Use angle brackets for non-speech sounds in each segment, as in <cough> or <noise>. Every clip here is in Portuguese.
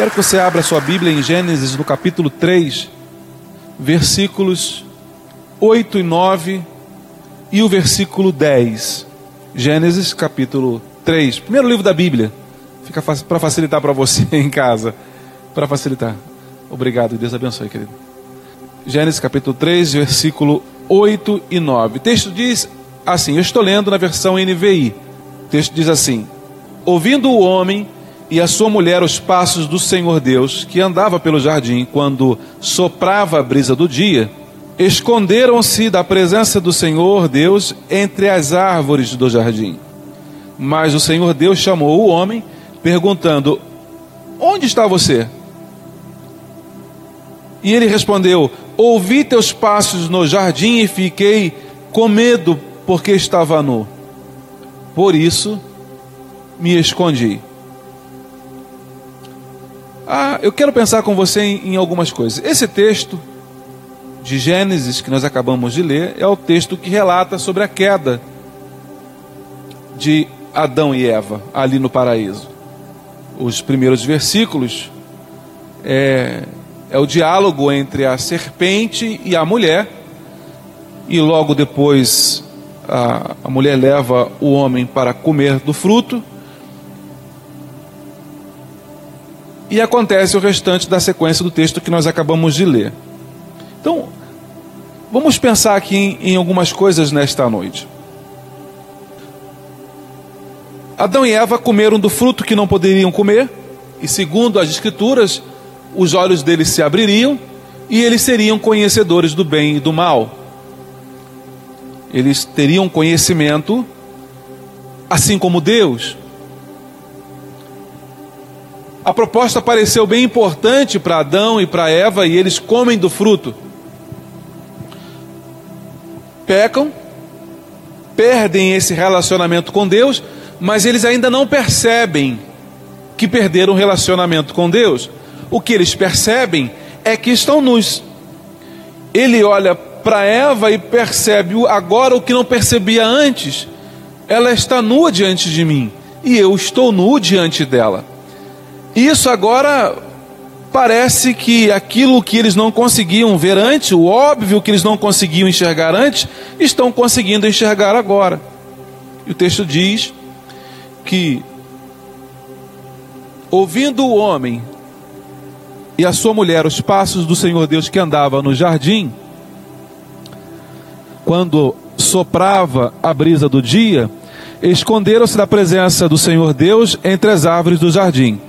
Quero que você abra sua Bíblia em Gênesis, no capítulo 3, versículos 8 e 9 e o versículo 10. Gênesis, capítulo 3, primeiro livro da Bíblia. Fica para facilitar para você <laughs> em casa. Para facilitar. Obrigado, Deus abençoe, querido. Gênesis, capítulo 3, versículo 8 e 9. O texto diz assim: Eu estou lendo na versão NVI. O texto diz assim: Ouvindo o homem e a sua mulher os passos do Senhor Deus, que andava pelo jardim quando soprava a brisa do dia, esconderam-se da presença do Senhor Deus entre as árvores do jardim. Mas o Senhor Deus chamou o homem, perguntando: Onde está você? E ele respondeu: Ouvi teus passos no jardim e fiquei com medo, porque estava nu. Por isso me escondi. Ah, eu quero pensar com você em, em algumas coisas. Esse texto de Gênesis que nós acabamos de ler é o texto que relata sobre a queda de Adão e Eva ali no paraíso. Os primeiros versículos é, é o diálogo entre a serpente e a mulher, e logo depois a, a mulher leva o homem para comer do fruto, e acontece o restante da sequência do texto que nós acabamos de ler. Então, vamos pensar aqui em, em algumas coisas nesta noite. Adão e Eva comeram do fruto que não poderiam comer, e segundo as Escrituras, os olhos deles se abririam e eles seriam conhecedores do bem e do mal. Eles teriam conhecimento, assim como Deus. A proposta pareceu bem importante para Adão e para Eva e eles comem do fruto. Pecam, perdem esse relacionamento com Deus, mas eles ainda não percebem que perderam o relacionamento com Deus. O que eles percebem é que estão nus. Ele olha para Eva e percebe agora o que não percebia antes. Ela está nua diante de mim e eu estou nu diante dela. Isso agora parece que aquilo que eles não conseguiam ver antes, o óbvio que eles não conseguiam enxergar antes, estão conseguindo enxergar agora. E o texto diz que, ouvindo o homem e a sua mulher os passos do Senhor Deus que andava no jardim, quando soprava a brisa do dia, esconderam-se da presença do Senhor Deus entre as árvores do jardim.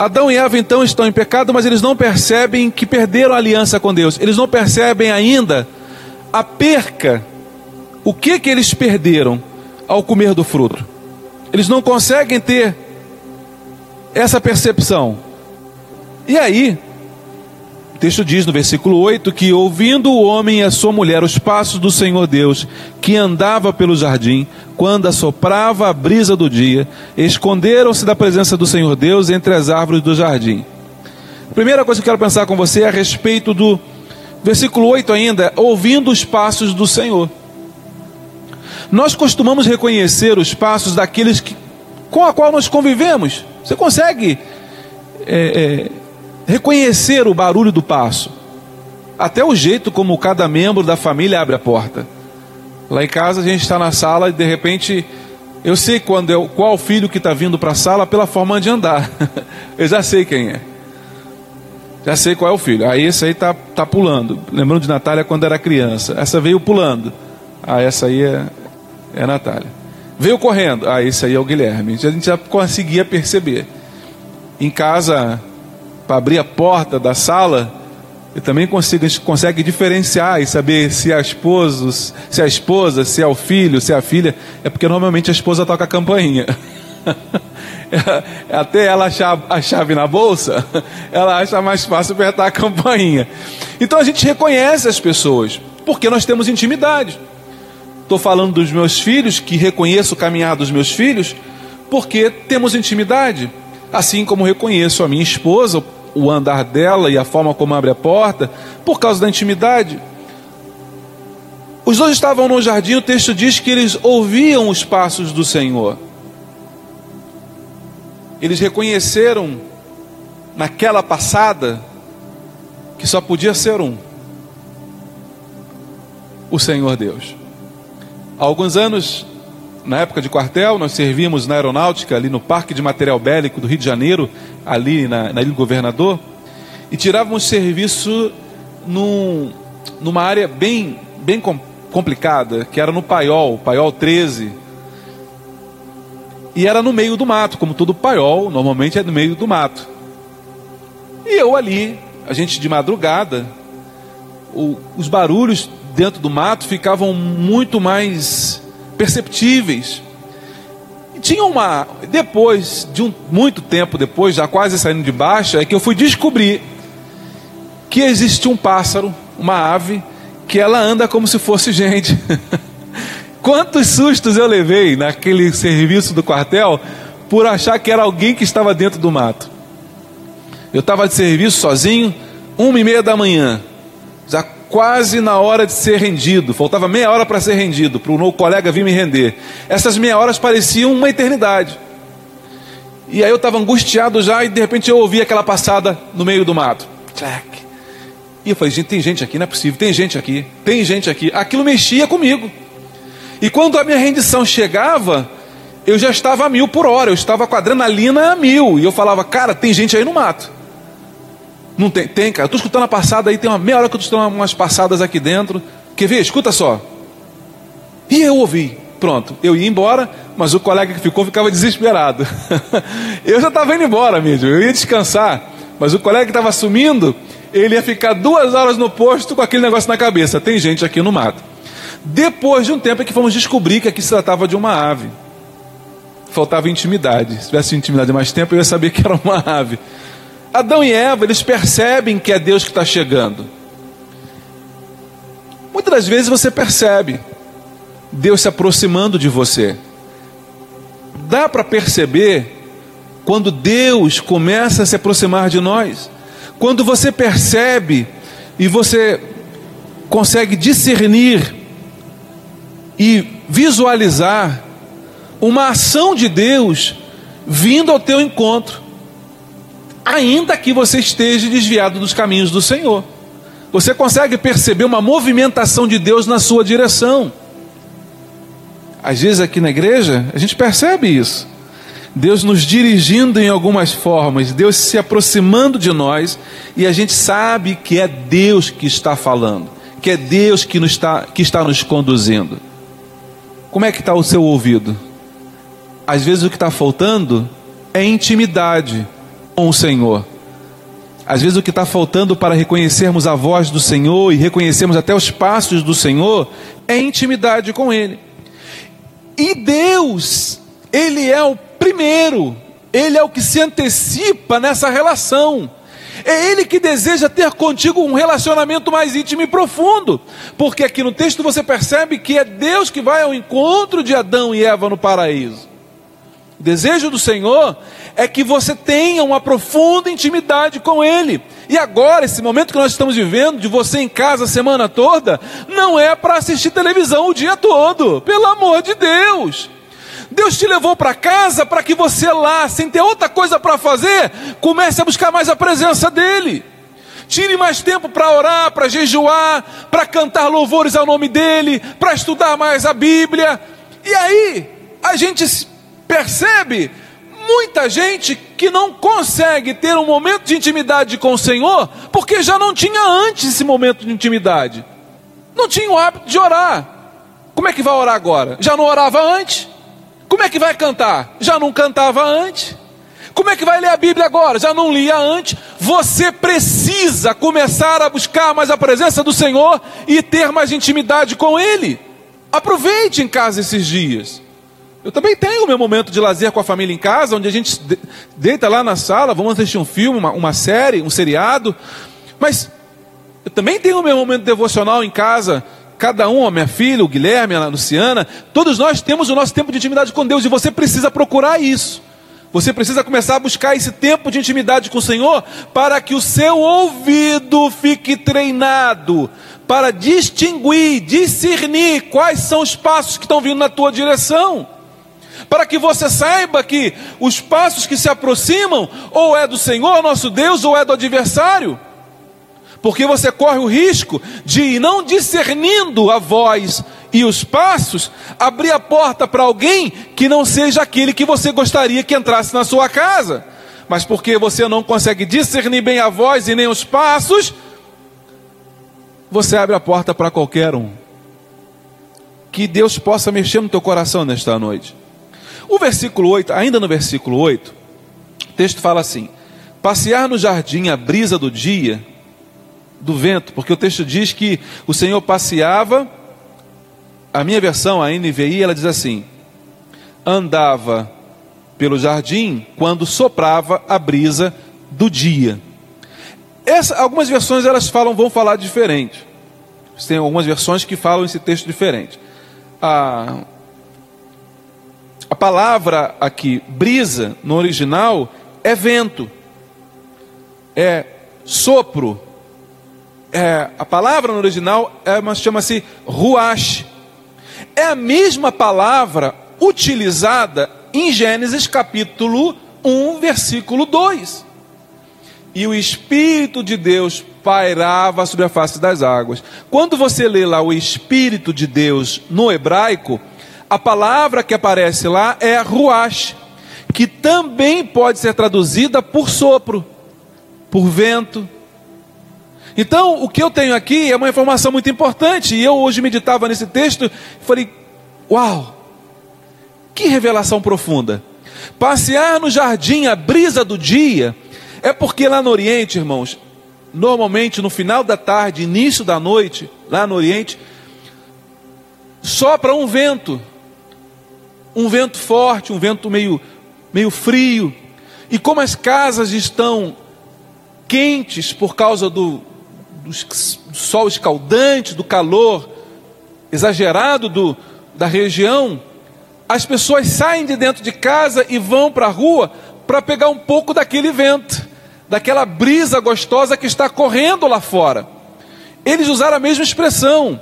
Adão e Eva então estão em pecado, mas eles não percebem que perderam a aliança com Deus. Eles não percebem ainda a perca. O que que eles perderam ao comer do fruto? Eles não conseguem ter essa percepção. E aí, texto diz no versículo 8 que, ouvindo o homem e a sua mulher os passos do Senhor Deus, que andava pelo jardim, quando assoprava a brisa do dia, esconderam-se da presença do Senhor Deus entre as árvores do jardim. primeira coisa que eu quero pensar com você é a respeito do versículo 8 ainda, ouvindo os passos do Senhor. Nós costumamos reconhecer os passos daqueles que, com a qual nós convivemos. Você consegue é, é, reconhecer o barulho do passo, até o jeito como cada membro da família abre a porta. Lá em casa a gente está na sala e de repente eu sei quando é, qual filho que está vindo para a sala pela forma de andar. <laughs> eu já sei quem é. Já sei qual é o filho. Aí esse aí tá, tá pulando. Lembrando de Natália quando era criança. Essa veio pulando. Ah, essa aí é, é a Natália. Veio correndo. Ah, esse aí é o Guilherme. A gente já conseguia perceber. Em casa, para abrir a porta da sala, E também consigo, a gente consegue diferenciar e saber se é esposo, se é a esposa, se é o filho, se é a filha. É porque normalmente a esposa toca a campainha. <laughs> Até ela achar a chave na bolsa, <laughs> ela acha mais fácil apertar a campainha. Então a gente reconhece as pessoas, porque nós temos intimidade. Estou falando dos meus filhos, que reconheço o caminhar dos meus filhos, porque temos intimidade. Assim como reconheço a minha esposa, o andar dela e a forma como abre a porta, por causa da intimidade. Os dois estavam no jardim, o texto diz que eles ouviam os passos do Senhor. Eles reconheceram naquela passada que só podia ser um: o Senhor Deus. Há alguns anos, na época de quartel, nós servíamos na aeronáutica, ali no Parque de Material Bélico do Rio de Janeiro, ali na, na Ilha do Governador, e tirávamos serviço num, numa área bem, bem complicada, que era no Paiol, Paiol 13. E era no meio do mato, como todo paiol, normalmente é no meio do mato. E eu ali, a gente de madrugada, o, os barulhos dentro do mato ficavam muito mais perceptíveis. Tinha uma. Depois, de um, muito tempo depois, já quase saindo de baixo, é que eu fui descobrir que existe um pássaro, uma ave, que ela anda como se fosse gente. <laughs> Quantos sustos eu levei naquele serviço do quartel por achar que era alguém que estava dentro do mato. Eu estava de serviço sozinho, uma e meia da manhã, já quase na hora de ser rendido, faltava meia hora para ser rendido, para o meu colega vir me render. Essas meia horas pareciam uma eternidade. E aí eu estava angustiado já e de repente eu ouvi aquela passada no meio do mato. Tchac. E eu falei, gente, tem gente aqui, não é possível, tem gente aqui, tem gente aqui. Aquilo mexia comigo. E quando a minha rendição chegava, eu já estava a mil por hora, eu estava com a adrenalina a mil. E eu falava, cara, tem gente aí no mato. Não tem, tem, cara. Eu estou escutando a passada aí, tem uma meia hora que eu estou escutando umas passadas aqui dentro. Quer ver? Escuta só. E eu ouvi. Pronto, eu ia embora, mas o colega que ficou ficava desesperado. <laughs> eu já estava indo embora mesmo, eu ia descansar. Mas o colega que estava sumindo, ele ia ficar duas horas no posto com aquele negócio na cabeça. Tem gente aqui no mato. Depois de um tempo é que fomos descobrir que aqui se tratava de uma ave. Faltava intimidade. Se tivesse intimidade mais tempo, eu ia saber que era uma ave. Adão e Eva, eles percebem que é Deus que está chegando. Muitas das vezes você percebe Deus se aproximando de você. Dá para perceber quando Deus começa a se aproximar de nós. Quando você percebe e você consegue discernir e visualizar uma ação de Deus vindo ao teu encontro ainda que você esteja desviado dos caminhos do Senhor. Você consegue perceber uma movimentação de Deus na sua direção. Às vezes aqui na igreja, a gente percebe isso. Deus nos dirigindo em algumas formas, Deus se aproximando de nós, e a gente sabe que é Deus que está falando, que é Deus que, nos está, que está nos conduzindo. Como é que está o seu ouvido? Às vezes o que está faltando é intimidade com o Senhor. Às vezes o que está faltando para reconhecermos a voz do Senhor e reconhecermos até os passos do Senhor é intimidade com Ele. E Deus, Ele é o primeiro, Ele é o que se antecipa nessa relação. É Ele que deseja ter contigo um relacionamento mais íntimo e profundo, porque aqui no texto você percebe que é Deus que vai ao encontro de Adão e Eva no paraíso. O desejo do Senhor é que você tenha uma profunda intimidade com Ele. E agora, esse momento que nós estamos vivendo, de você em casa a semana toda, não é para assistir televisão o dia todo, pelo amor de Deus. Deus te levou para casa para que você lá, sem ter outra coisa para fazer, comece a buscar mais a presença dEle. Tire mais tempo para orar, para jejuar, para cantar louvores ao nome dEle, para estudar mais a Bíblia. E aí, a gente percebe muita gente que não consegue ter um momento de intimidade com o Senhor, porque já não tinha antes esse momento de intimidade. Não tinha o hábito de orar. Como é que vai orar agora? Já não orava antes? Como é que vai cantar? Já não cantava antes? Como é que vai ler a Bíblia agora? Já não lia antes. Você precisa começar a buscar mais a presença do Senhor e ter mais intimidade com Ele. Aproveite em casa esses dias. Eu também tenho o meu momento de lazer com a família em casa, onde a gente deita lá na sala, vamos assistir um filme, uma, uma série, um seriado. Mas eu também tenho o meu momento devocional em casa. Cada um, a minha filha, o Guilherme, a Luciana, todos nós temos o nosso tempo de intimidade com Deus e você precisa procurar isso. Você precisa começar a buscar esse tempo de intimidade com o Senhor para que o seu ouvido fique treinado para distinguir, discernir quais são os passos que estão vindo na tua direção. Para que você saiba que os passos que se aproximam ou é do Senhor, nosso Deus, ou é do adversário. Porque você corre o risco de, não discernindo a voz e os passos, abrir a porta para alguém que não seja aquele que você gostaria que entrasse na sua casa. Mas porque você não consegue discernir bem a voz e nem os passos, você abre a porta para qualquer um. Que Deus possa mexer no teu coração nesta noite. O versículo 8, ainda no versículo 8, o texto fala assim: passear no jardim à brisa do dia, do vento, porque o texto diz que o Senhor passeava, a minha versão, a NVI, ela diz assim: andava pelo jardim quando soprava a brisa do dia. Essa, algumas versões elas falam, vão falar diferente. Tem algumas versões que falam esse texto diferente. A, a palavra aqui, brisa, no original, é vento, é sopro. É, a palavra no original é, chama-se ruach. É a mesma palavra utilizada em Gênesis capítulo 1, versículo 2 e o Espírito de Deus pairava sobre a face das águas. Quando você lê lá o Espírito de Deus no hebraico, a palavra que aparece lá é ruach, que também pode ser traduzida por sopro, por vento. Então, o que eu tenho aqui é uma informação muito importante, e eu hoje meditava nesse texto e falei: Uau, que revelação profunda! Passear no jardim à brisa do dia é porque lá no Oriente, irmãos, normalmente no final da tarde, início da noite, lá no Oriente, sopra um vento, um vento forte, um vento meio, meio frio, e como as casas estão quentes por causa do, do sol escaldante, do calor exagerado do, da região, as pessoas saem de dentro de casa e vão para a rua para pegar um pouco daquele vento daquela brisa gostosa que está correndo lá fora. Eles usaram a mesma expressão.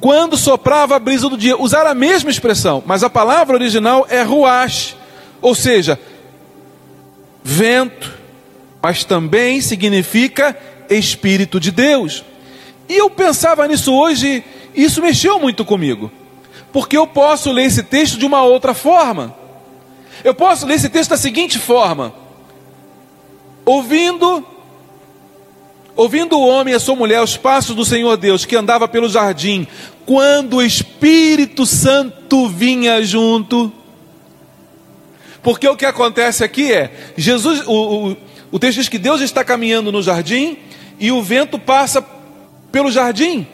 Quando soprava a brisa do dia, usaram a mesma expressão, mas a palavra original é ruach, ou seja, vento, mas também significa Espírito de Deus. E eu pensava nisso hoje, e isso mexeu muito comigo, porque eu posso ler esse texto de uma outra forma. Eu posso ler esse texto da seguinte forma: ouvindo ouvindo o homem e a sua mulher os passos do Senhor Deus que andava pelo jardim, quando o Espírito Santo vinha junto. Porque o que acontece aqui é, Jesus, o, o, o texto diz que Deus está caminhando no jardim e o vento passa pelo jardim.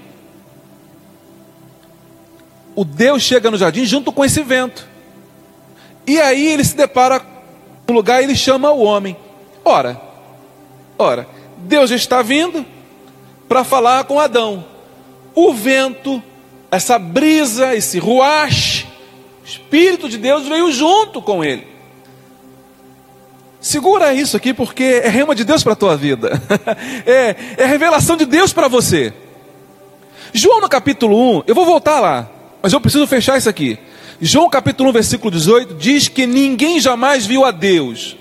O Deus chega no jardim junto com esse vento. E aí ele se depara no lugar e ele chama o homem. Ora, ora, Deus está vindo para falar com Adão. O vento, essa brisa, esse ruach, o Espírito de Deus veio junto com ele. Segura isso aqui porque é rema de Deus para a tua vida. <laughs> é, é revelação de Deus para você. João no capítulo 1, eu vou voltar lá, mas eu preciso fechar isso aqui. João capítulo 1, versículo 18, diz que ninguém jamais viu a Deus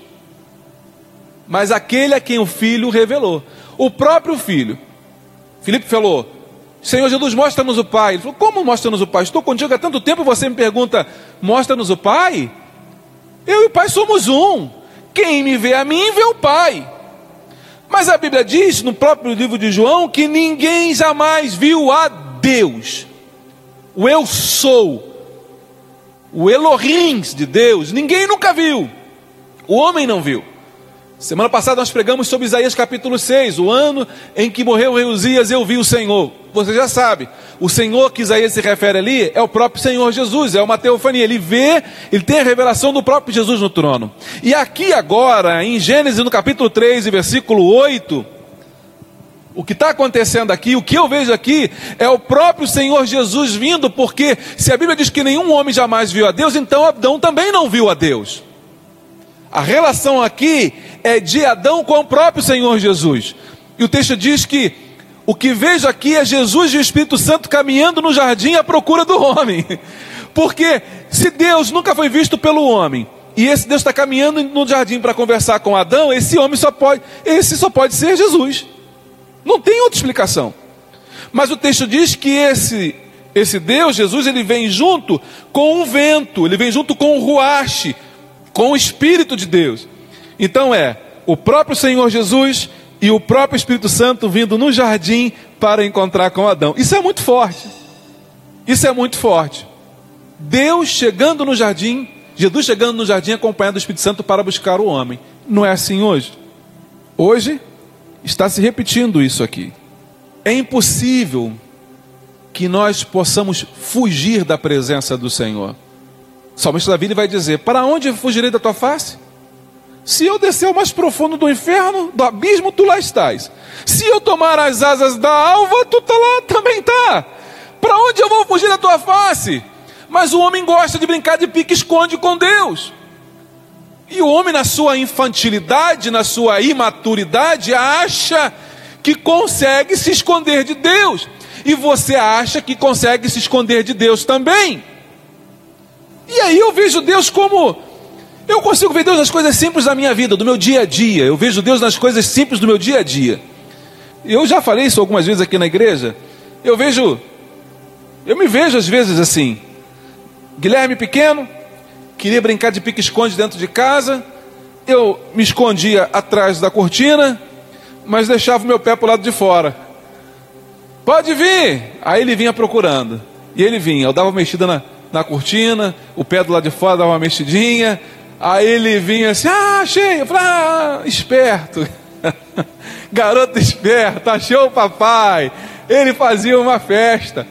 mas aquele a quem o filho revelou. O próprio filho. Filipe falou: Senhor Jesus, mostra-nos o Pai. Ele falou: Como mostra-nos o Pai? Estou contigo há tanto tempo você me pergunta: Mostra-nos o Pai? Eu e o Pai somos um. Quem me vê a mim, vê o Pai. Mas a Bíblia diz, no próprio livro de João, que ninguém jamais viu a Deus. O Eu sou. O Elohim de Deus. Ninguém nunca viu. O homem não viu. Semana passada nós pregamos sobre Isaías capítulo 6, o ano em que morreu Uzias, eu vi o Senhor. Você já sabe, o Senhor que Isaías se refere ali é o próprio Senhor Jesus, é uma teofania. Ele vê, ele tem a revelação do próprio Jesus no trono. E aqui agora, em Gênesis no capítulo 3, versículo 8, o que está acontecendo aqui, o que eu vejo aqui, é o próprio Senhor Jesus vindo, porque se a Bíblia diz que nenhum homem jamais viu a Deus, então Adão também não viu a Deus. A relação aqui é de Adão com o próprio Senhor Jesus. E o texto diz que o que vejo aqui é Jesus e o Espírito Santo caminhando no jardim à procura do homem. <laughs> Porque se Deus nunca foi visto pelo homem, e esse Deus está caminhando no jardim para conversar com Adão, esse homem só pode, esse só pode ser Jesus. Não tem outra explicação. Mas o texto diz que esse esse Deus, Jesus, ele vem junto com o vento, ele vem junto com o ruache, com o Espírito de Deus. Então é o próprio Senhor Jesus e o próprio Espírito Santo vindo no jardim para encontrar com Adão. Isso é muito forte. Isso é muito forte. Deus chegando no jardim, Jesus chegando no jardim acompanhado do Espírito Santo para buscar o homem. Não é assim hoje? Hoje está se repetindo isso aqui. É impossível que nós possamos fugir da presença do Senhor. Salmista Davi vai dizer: Para onde fugirei da tua face? Se eu descer ao mais profundo do inferno, do abismo, tu lá estás. Se eu tomar as asas da alva, tu tá lá também tá. Para onde eu vou fugir da tua face? Mas o homem gosta de brincar de pique-esconde com Deus. E o homem, na sua infantilidade, na sua imaturidade, acha que consegue se esconder de Deus. E você acha que consegue se esconder de Deus também. E aí eu vejo Deus como. Eu consigo ver Deus nas coisas simples da minha vida, do meu dia a dia. Eu vejo Deus nas coisas simples do meu dia a dia. Eu já falei isso algumas vezes aqui na igreja. Eu vejo. Eu me vejo às vezes assim. Guilherme pequeno, queria brincar de pique-esconde dentro de casa. Eu me escondia atrás da cortina, mas deixava o meu pé para o lado de fora. Pode vir! Aí ele vinha procurando. E ele vinha, eu dava mexida na, na cortina, o pé do lado de fora dava uma mexidinha, aí ele vinha assim, ah, achei, ah, esperto, <laughs> garoto esperto, achou o papai, ele fazia uma festa.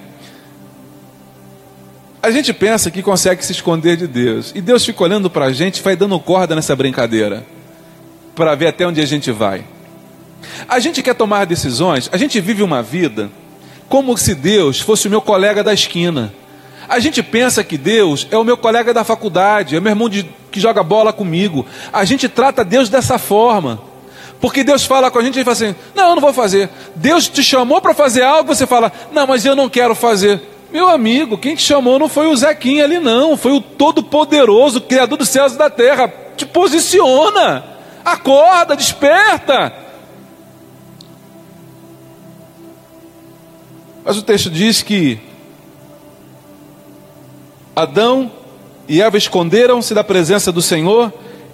A gente pensa que consegue se esconder de Deus, e Deus fica olhando para a gente vai dando corda nessa brincadeira, para ver até onde a gente vai. A gente quer tomar decisões, a gente vive uma vida como se Deus fosse o meu colega da esquina. A gente pensa que Deus é o meu colega da faculdade, é meu irmão de, que joga bola comigo. A gente trata Deus dessa forma. Porque Deus fala com a gente e fala assim: Não, eu não vou fazer. Deus te chamou para fazer algo, você fala: Não, mas eu não quero fazer. Meu amigo, quem te chamou não foi o Zequinha ali, não. Foi o Todo-Poderoso, Criador dos céus e da terra. Te posiciona, acorda, desperta. Mas o texto diz que Adão e Eva esconderam-se da presença do Senhor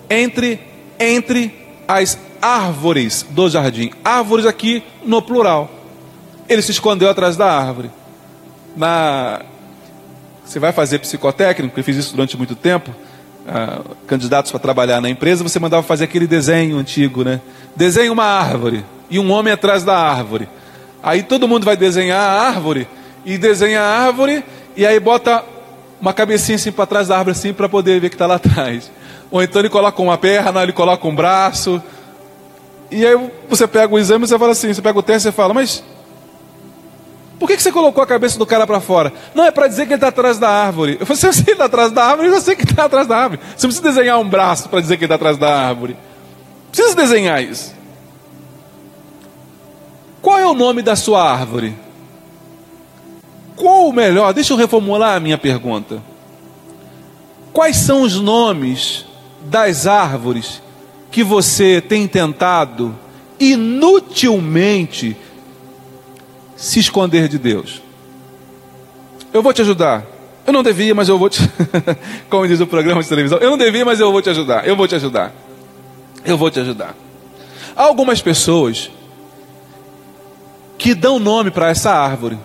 entre entre as árvores do jardim. Árvores aqui no plural. Ele se escondeu atrás da árvore. Na você vai fazer psicotécnico, eu fiz isso durante muito tempo. Ah, candidatos para trabalhar na empresa, você mandava fazer aquele desenho antigo, né? Desenha uma árvore e um homem atrás da árvore. Aí todo mundo vai desenhar a árvore e desenha a árvore e aí bota uma cabecinha assim para trás da árvore assim para poder ver que está lá atrás. Ou então ele coloca uma perna, ele coloca um braço. E aí você pega o exame e você fala assim, você pega o teste e fala, mas por que, que você colocou a cabeça do cara para fora? Não, é para dizer que ele está atrás da árvore. Eu falei, se você está atrás da árvore, eu sei que está atrás da árvore. Você não precisa desenhar um braço para dizer que ele está atrás da árvore. Precisa desenhar isso. Qual é o nome da sua árvore? Qual o melhor? Deixa eu reformular a minha pergunta. Quais são os nomes das árvores que você tem tentado inutilmente se esconder de Deus? Eu vou te ajudar. Eu não devia, mas eu vou te. <laughs> Como diz o programa de televisão, eu não devia, mas eu vou te ajudar. Eu vou te ajudar. Eu vou te ajudar. Há algumas pessoas que dão nome para essa árvore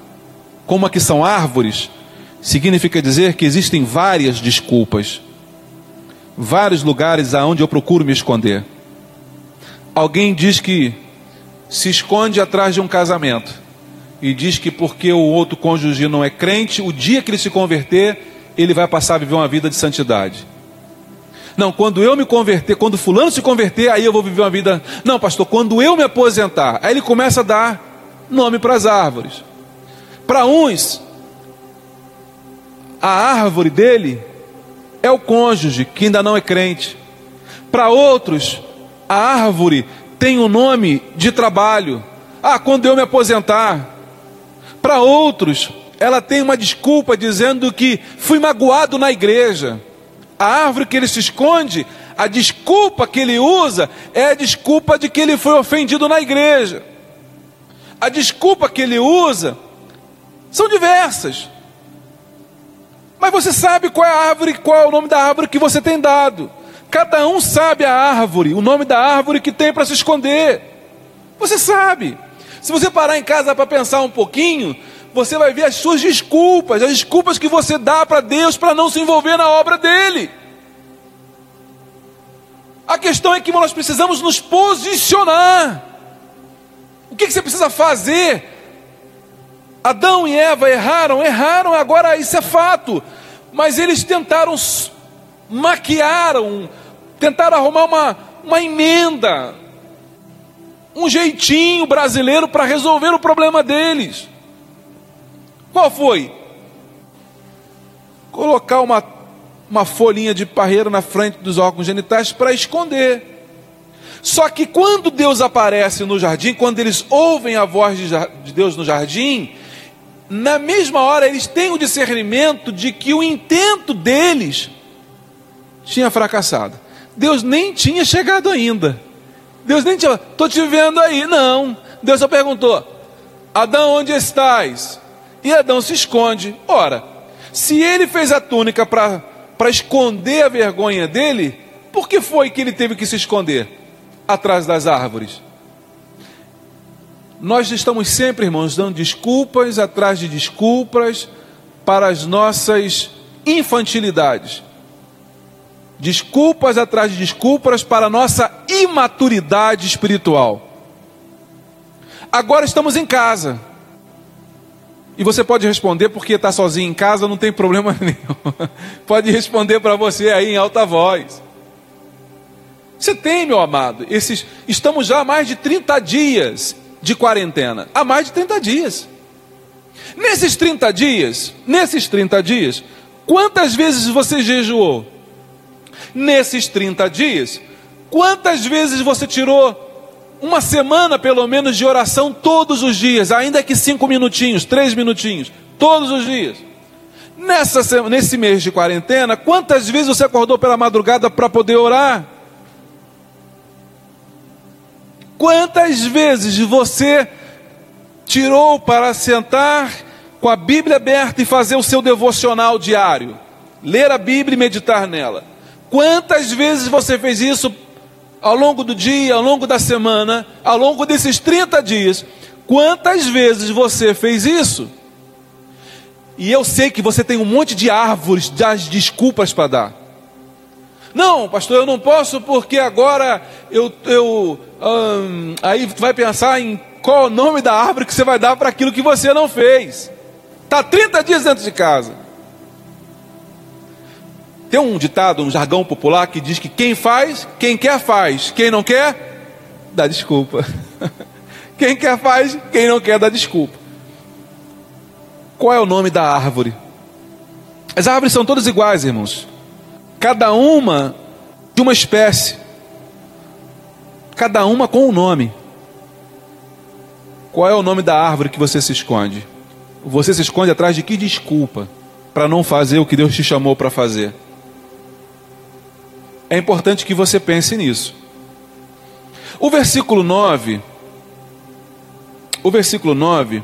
como aqui são árvores, significa dizer que existem várias desculpas. vários lugares aonde eu procuro me esconder. Alguém diz que se esconde atrás de um casamento e diz que porque o outro cônjuge não é crente, o dia que ele se converter, ele vai passar a viver uma vida de santidade. Não, quando eu me converter, quando fulano se converter, aí eu vou viver uma vida. Não, pastor, quando eu me aposentar, aí ele começa a dar nome para as árvores. Para uns, a árvore dele é o cônjuge, que ainda não é crente. Para outros, a árvore tem o um nome de trabalho. Ah, quando eu me aposentar. Para outros, ela tem uma desculpa dizendo que fui magoado na igreja. A árvore que ele se esconde, a desculpa que ele usa é a desculpa de que ele foi ofendido na igreja. A desculpa que ele usa são diversas. Mas você sabe qual é a árvore, qual é o nome da árvore que você tem dado. Cada um sabe a árvore, o nome da árvore que tem para se esconder. Você sabe. Se você parar em casa para pensar um pouquinho, você vai ver as suas desculpas, as desculpas que você dá para Deus para não se envolver na obra dele. A questão é que nós precisamos nos posicionar. O que, que você precisa fazer? Adão e Eva erraram, erraram, agora isso é fato. Mas eles tentaram, maquiaram, tentaram arrumar uma, uma emenda, um jeitinho brasileiro para resolver o problema deles. Qual foi? Colocar uma, uma folhinha de parreira na frente dos órgãos genitais para esconder. Só que quando Deus aparece no jardim, quando eles ouvem a voz de Deus no jardim, na mesma hora eles têm o discernimento de que o intento deles tinha fracassado. Deus nem tinha chegado ainda. Deus nem tinha, estou te vendo aí. Não. Deus só perguntou: Adão, onde estás? E Adão se esconde. Ora, se ele fez a túnica para esconder a vergonha dele, por que foi que ele teve que se esconder atrás das árvores? Nós estamos sempre, irmãos, dando desculpas atrás de desculpas para as nossas infantilidades. Desculpas atrás de desculpas para a nossa imaturidade espiritual. Agora estamos em casa. E você pode responder porque está sozinho em casa, não tem problema <laughs> nenhum. pode responder para você aí em alta voz. Você tem, meu amado, esses. Estamos já há mais de 30 dias de quarentena. Há mais de 30 dias. Nesses 30 dias, nesses 30 dias, quantas vezes você jejuou? Nesses 30 dias, quantas vezes você tirou uma semana pelo menos de oração todos os dias, ainda que cinco minutinhos, três minutinhos, todos os dias. Nessa, nesse mês de quarentena, quantas vezes você acordou pela madrugada para poder orar? Quantas vezes você tirou para sentar com a Bíblia aberta e fazer o seu devocional diário? Ler a Bíblia e meditar nela. Quantas vezes você fez isso ao longo do dia, ao longo da semana, ao longo desses 30 dias, quantas vezes você fez isso? E eu sei que você tem um monte de árvores das desculpas para dar. Não, pastor, eu não posso porque agora eu. eu hum, aí tu vai pensar em qual o nome da árvore que você vai dar para aquilo que você não fez. Está 30 dias dentro de casa. Tem um ditado, um jargão popular que diz que quem faz, quem quer faz, quem não quer, dá desculpa. <laughs> quem quer faz, quem não quer dá desculpa. Qual é o nome da árvore? As árvores são todas iguais, irmãos. Cada uma de uma espécie. Cada uma com um nome. Qual é o nome da árvore que você se esconde? Você se esconde atrás de que desculpa para não fazer o que Deus te chamou para fazer? É importante que você pense nisso. O versículo 9, o versículo 9,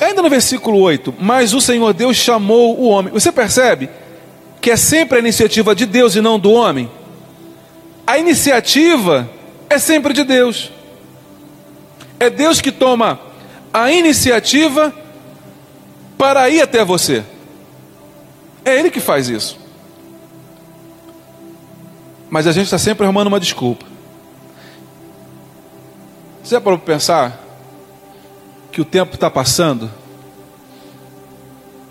ainda no versículo 8, mas o Senhor Deus chamou o homem. Você percebe que é sempre a iniciativa de Deus e não do homem? A iniciativa é sempre de Deus. É Deus que toma a iniciativa para ir até você. É Ele que faz isso. mas a gente está sempre arrumando uma desculpa. Você é para pensar que o tempo está passando,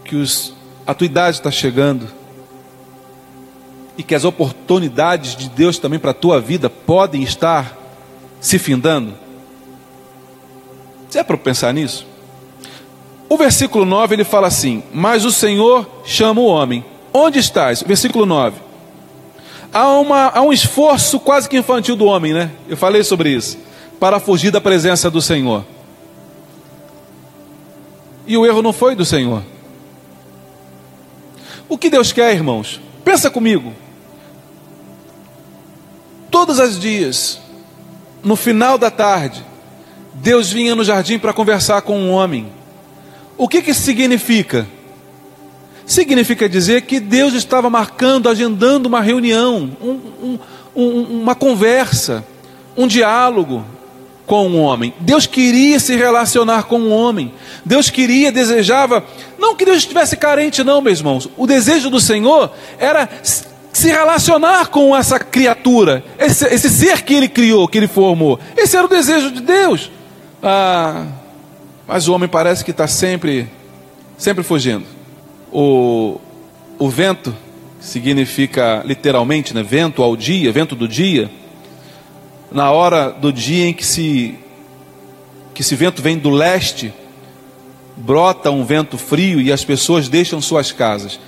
que os, a tua idade está chegando e que as oportunidades de Deus também para a tua vida podem estar se findando? Você é para pensar nisso? O versículo 9 ele fala assim: Mas o Senhor chama o homem. Onde estás? Versículo 9. Há, uma, há um esforço quase que infantil do homem, né? Eu falei sobre isso. Para fugir da presença do Senhor. E o erro não foi do Senhor. O que Deus quer, irmãos? Pensa comigo. Todos os dias, no final da tarde, Deus vinha no jardim para conversar com um homem. O que, que significa? Significa dizer que Deus estava marcando, agendando uma reunião, um, um, um, uma conversa, um diálogo com o homem. Deus queria se relacionar com o homem. Deus queria, desejava, não que Deus estivesse carente, não, meus irmãos. O desejo do Senhor era se relacionar com essa criatura, esse, esse ser que ele criou, que ele formou. Esse era o desejo de Deus. Ah, mas o homem parece que está sempre, sempre fugindo. O, o vento, significa literalmente, né, vento ao dia, vento do dia, na hora do dia em que se que esse vento vem do leste, brota um vento frio e as pessoas deixam suas casas.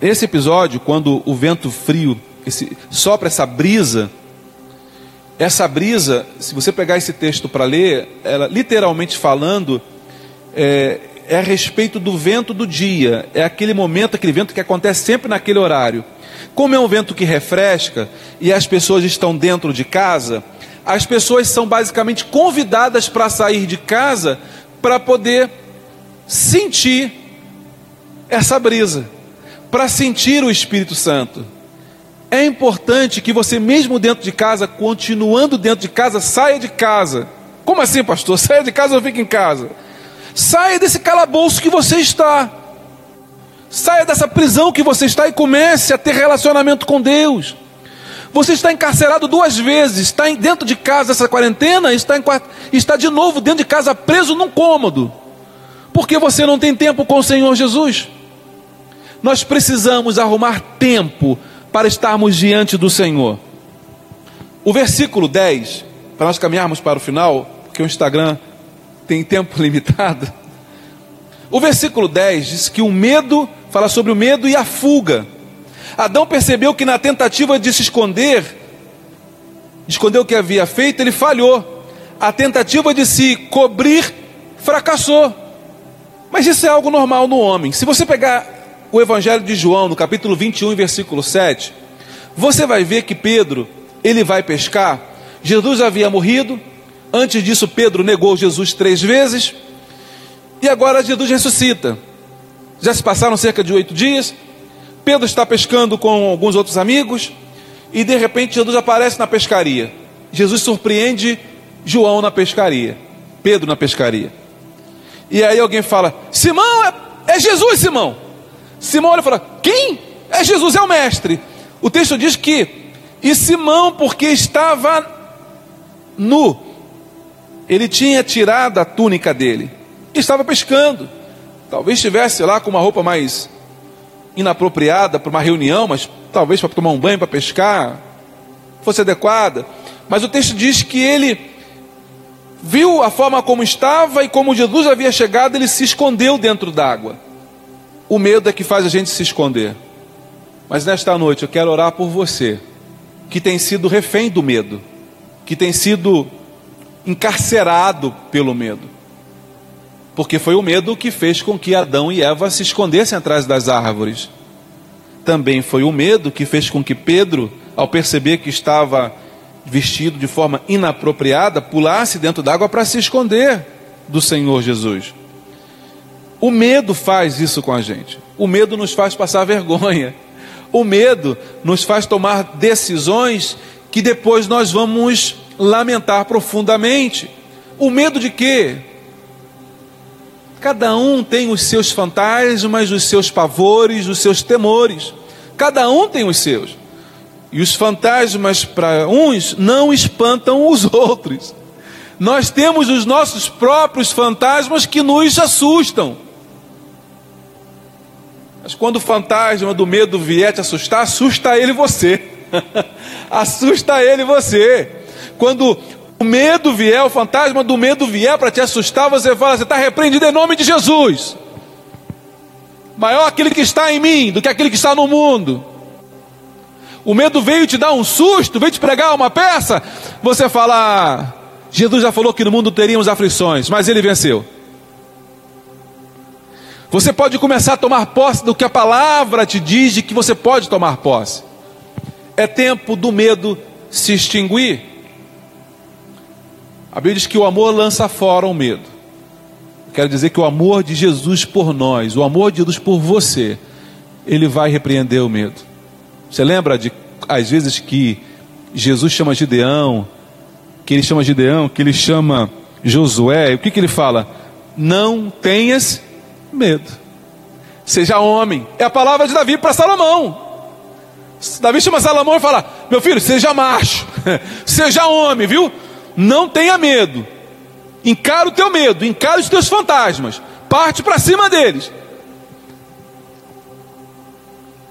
Esse episódio, quando o vento frio esse, sopra essa brisa, essa brisa, se você pegar esse texto para ler, ela literalmente falando, é, é a respeito do vento do dia, é aquele momento, aquele vento que acontece sempre naquele horário. Como é um vento que refresca e as pessoas estão dentro de casa, as pessoas são basicamente convidadas para sair de casa para poder sentir essa brisa, para sentir o Espírito Santo. É importante que você, mesmo dentro de casa, continuando dentro de casa, saia de casa. Como assim, pastor? <laughs> Saia de casa ou fica em casa? Saia desse calabouço que você está. Saia dessa prisão que você está e comece a ter relacionamento com Deus. Você está encarcerado duas vezes, está dentro de casa essa quarentena, está, em, está de novo dentro de casa preso num cômodo, porque você não tem tempo com o Senhor Jesus. Nós precisamos arrumar tempo para estarmos diante do Senhor. O versículo 10, para nós caminharmos para o final, porque o Instagram tem tempo <laughs> limitado. O versículo 10 diz que o medo, fala sobre o medo e a fuga. Adão percebeu que na tentativa de se esconder, de esconder o que havia feito, ele falhou. A tentativa de se cobrir fracassou. Mas isso é algo normal no homem. Se você pegar o Evangelho de João, no capítulo 21, versículo 7, você vai ver que Pedro, ele vai pescar. Jesus havia morrido, Antes disso, Pedro negou Jesus três vezes. E agora Jesus ressuscita. Já se passaram cerca de oito dias. Pedro está pescando com alguns outros amigos. E de repente Jesus aparece na pescaria. Jesus surpreende João na pescaria. Pedro na pescaria. E aí alguém fala: Simão, é, é Jesus, Simão. Simão olha e fala: Quem? É Jesus, é o mestre. O texto diz que, e Simão, porque estava nu, ele tinha tirado a túnica dele e estava pescando. Talvez estivesse lá com uma roupa mais inapropriada para uma reunião, mas talvez para tomar um banho, para pescar, fosse adequada. Mas o texto diz que ele viu a forma como estava e como Jesus havia chegado, ele se escondeu dentro d'água. O medo é que faz a gente se esconder. Mas nesta noite eu quero orar por você, que tem sido refém do medo, que tem sido encarcerado pelo medo. Porque foi o medo que fez com que Adão e Eva se escondessem atrás das árvores. Também foi o medo que fez com que Pedro, ao perceber que estava vestido de forma inapropriada, pulasse dentro d'água para se esconder do Senhor Jesus. O medo faz isso com a gente. O medo nos faz passar vergonha. O medo nos faz tomar decisões que depois nós vamos lamentar profundamente. O medo de quê? Cada um tem os seus fantasmas, os seus pavores, os seus temores. Cada um tem os seus. E os fantasmas para uns não espantam os <laughs> outros. Nós temos os nossos próprios fantasmas que nos assustam. Mas quando o fantasma do medo vier te assustar, assusta ele você. <laughs> assusta ele você. Quando o medo vier, o fantasma do medo vier para te assustar, você fala: você está repreendido em nome de Jesus. Maior aquele que está em mim do que aquele que está no mundo. O medo veio te dar um susto, veio te pregar uma peça. Você fala: Jesus já falou que no mundo teríamos aflições, mas ele venceu. Você pode começar a tomar posse do que a palavra te diz de que você pode tomar posse. É tempo do medo se extinguir. A Bíblia diz que o amor lança fora o medo. Quero dizer que o amor de Jesus por nós, o amor de Jesus por você, ele vai repreender o medo. Você lembra de às vezes que Jesus chama Gideão, que ele chama Gideão, que ele chama Josué, o que, que ele fala? Não tenhas medo. Seja homem. É a palavra de Davi para Salomão. Davi chama Salomão e fala: Meu filho, seja macho, <laughs> seja homem, viu? Não tenha medo. Encara o teu medo, encara os teus fantasmas. Parte para cima deles.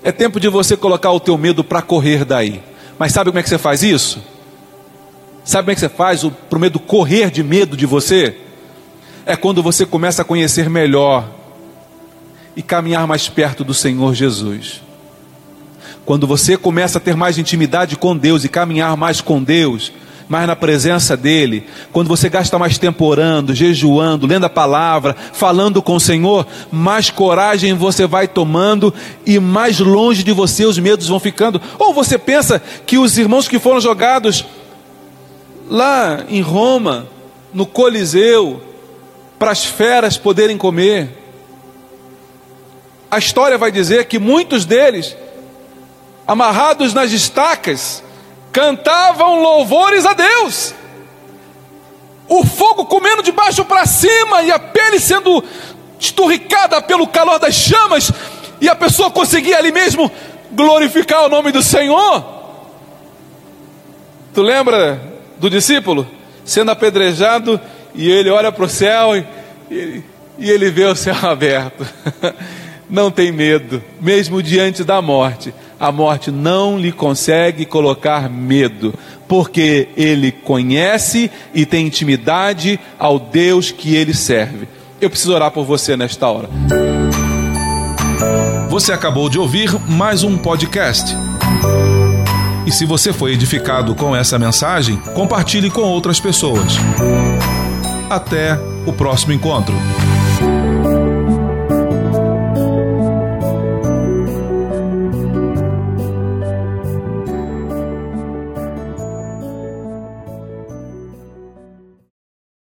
É tempo de você colocar o teu medo para correr daí. Mas sabe como é que você faz isso? Sabe como é que você faz para o medo correr de medo de você? É quando você começa a conhecer melhor e caminhar mais perto do Senhor Jesus. Quando você começa a ter mais intimidade com Deus e caminhar mais com Deus, mais na presença dEle, quando você gasta mais tempo orando, jejuando, lendo a palavra, falando com o Senhor, mais coragem você vai tomando e mais longe de você os medos vão ficando. Ou você pensa que os irmãos que foram jogados lá em Roma, no Coliseu, para as feras poderem comer. A história vai dizer que muitos deles, amarrados nas estacas, cantavam louvores a Deus. O fogo comendo de baixo para cima e a pele sendo esturricada pelo calor das chamas, e a pessoa conseguia ali mesmo glorificar o nome do Senhor. Tu lembra do discípulo sendo apedrejado e ele olha para o céu e, e, e ele vê o céu <laughs> aberto. <laughs> Não tem medo, mesmo diante da morte. A morte não lhe consegue colocar medo, porque ele conhece e tem intimidade ao Deus que ele serve. Eu preciso orar por você nesta hora. Você acabou de ouvir mais um podcast. E se você foi edificado com essa mensagem, compartilhe com outras pessoas. Até o próximo encontro.